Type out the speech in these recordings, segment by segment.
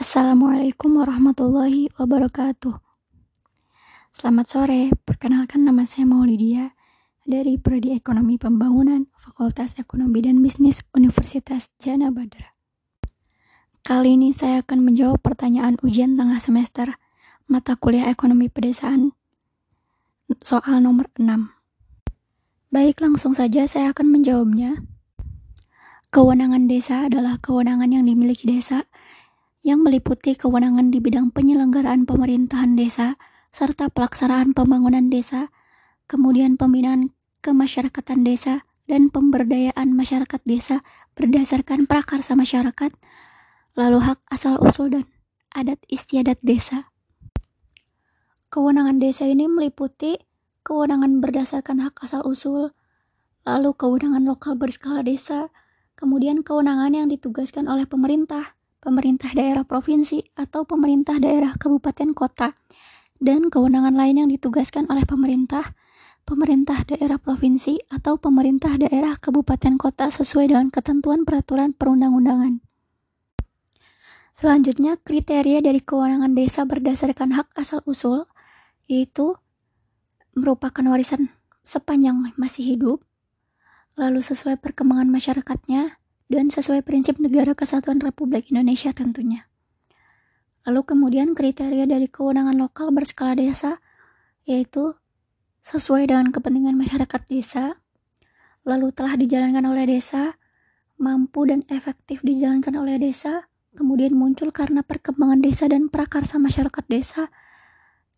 Assalamualaikum warahmatullahi wabarakatuh. Selamat sore, perkenalkan nama saya Maulidia dari Prodi Ekonomi Pembangunan Fakultas Ekonomi dan Bisnis Universitas Jana Badra. Kali ini saya akan menjawab pertanyaan ujian tengah semester mata kuliah Ekonomi Pedesaan soal nomor 6. Baik, langsung saja saya akan menjawabnya. Kewenangan desa adalah kewenangan yang dimiliki desa yang meliputi kewenangan di bidang penyelenggaraan pemerintahan desa, serta pelaksanaan pembangunan desa, kemudian pembinaan kemasyarakatan desa, dan pemberdayaan masyarakat desa berdasarkan prakarsa masyarakat, lalu hak asal-usul dan adat istiadat desa. Kewenangan desa ini meliputi kewenangan berdasarkan hak asal-usul, lalu kewenangan lokal berskala desa, kemudian kewenangan yang ditugaskan oleh pemerintah, pemerintah daerah provinsi atau pemerintah daerah kabupaten kota, dan kewenangan lain yang ditugaskan oleh pemerintah, pemerintah daerah provinsi atau pemerintah daerah kabupaten kota sesuai dengan ketentuan peraturan perundang-undangan. Selanjutnya, kriteria dari kewenangan desa berdasarkan hak asal-usul yaitu merupakan warisan sepanjang masih hidup, lalu sesuai perkembangan masyarakatnya, dan sesuai prinsip negara kesatuan Republik Indonesia tentunya. Lalu kemudian kriteria dari kewenangan lokal berskala desa yaitu sesuai dengan kepentingan masyarakat desa, lalu telah dijalankan oleh desa, mampu dan efektif dijalankan oleh desa, kemudian muncul karena perkembangan desa dan prakarsa masyarakat desa,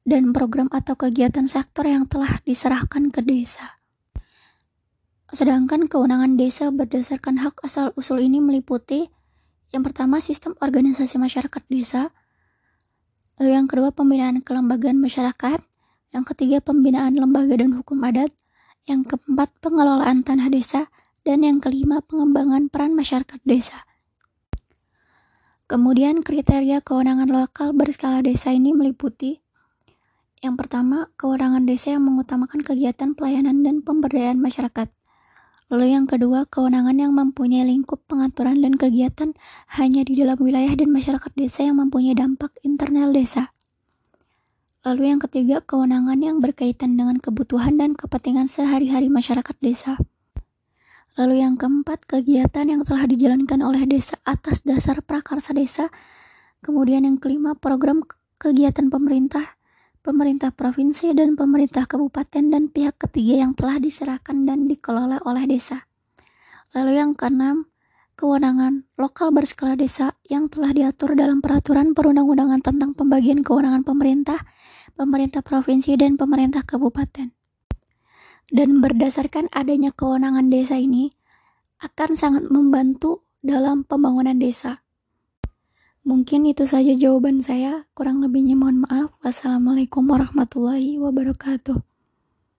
dan program atau kegiatan sektor yang telah diserahkan ke desa. Sedangkan kewenangan desa berdasarkan hak asal-usul ini meliputi yang pertama sistem organisasi masyarakat desa, lalu yang kedua pembinaan kelembagaan masyarakat, yang ketiga pembinaan lembaga dan hukum adat, yang keempat pengelolaan tanah desa, dan yang kelima pengembangan peran masyarakat desa. Kemudian kriteria kewenangan lokal berskala desa ini meliputi yang pertama, kewenangan desa yang mengutamakan kegiatan pelayanan dan pemberdayaan masyarakat. Lalu yang kedua, kewenangan yang mempunyai lingkup pengaturan dan kegiatan hanya di dalam wilayah dan masyarakat desa yang mempunyai dampak internal desa. Lalu yang ketiga, kewenangan yang berkaitan dengan kebutuhan dan kepentingan sehari-hari masyarakat desa. Lalu yang keempat, kegiatan yang telah dijalankan oleh desa atas dasar prakarsa desa. Kemudian yang kelima, program kegiatan pemerintah pemerintah provinsi dan pemerintah kabupaten dan pihak ketiga yang telah diserahkan dan dikelola oleh desa. Lalu yang keenam, kewenangan lokal berskala desa yang telah diatur dalam peraturan perundang-undangan tentang pembagian kewenangan pemerintah, pemerintah provinsi dan pemerintah kabupaten. Dan berdasarkan adanya kewenangan desa ini akan sangat membantu dalam pembangunan desa. Mungkin itu saja jawaban saya. Kurang lebihnya mohon maaf. Wassalamualaikum warahmatullahi wabarakatuh.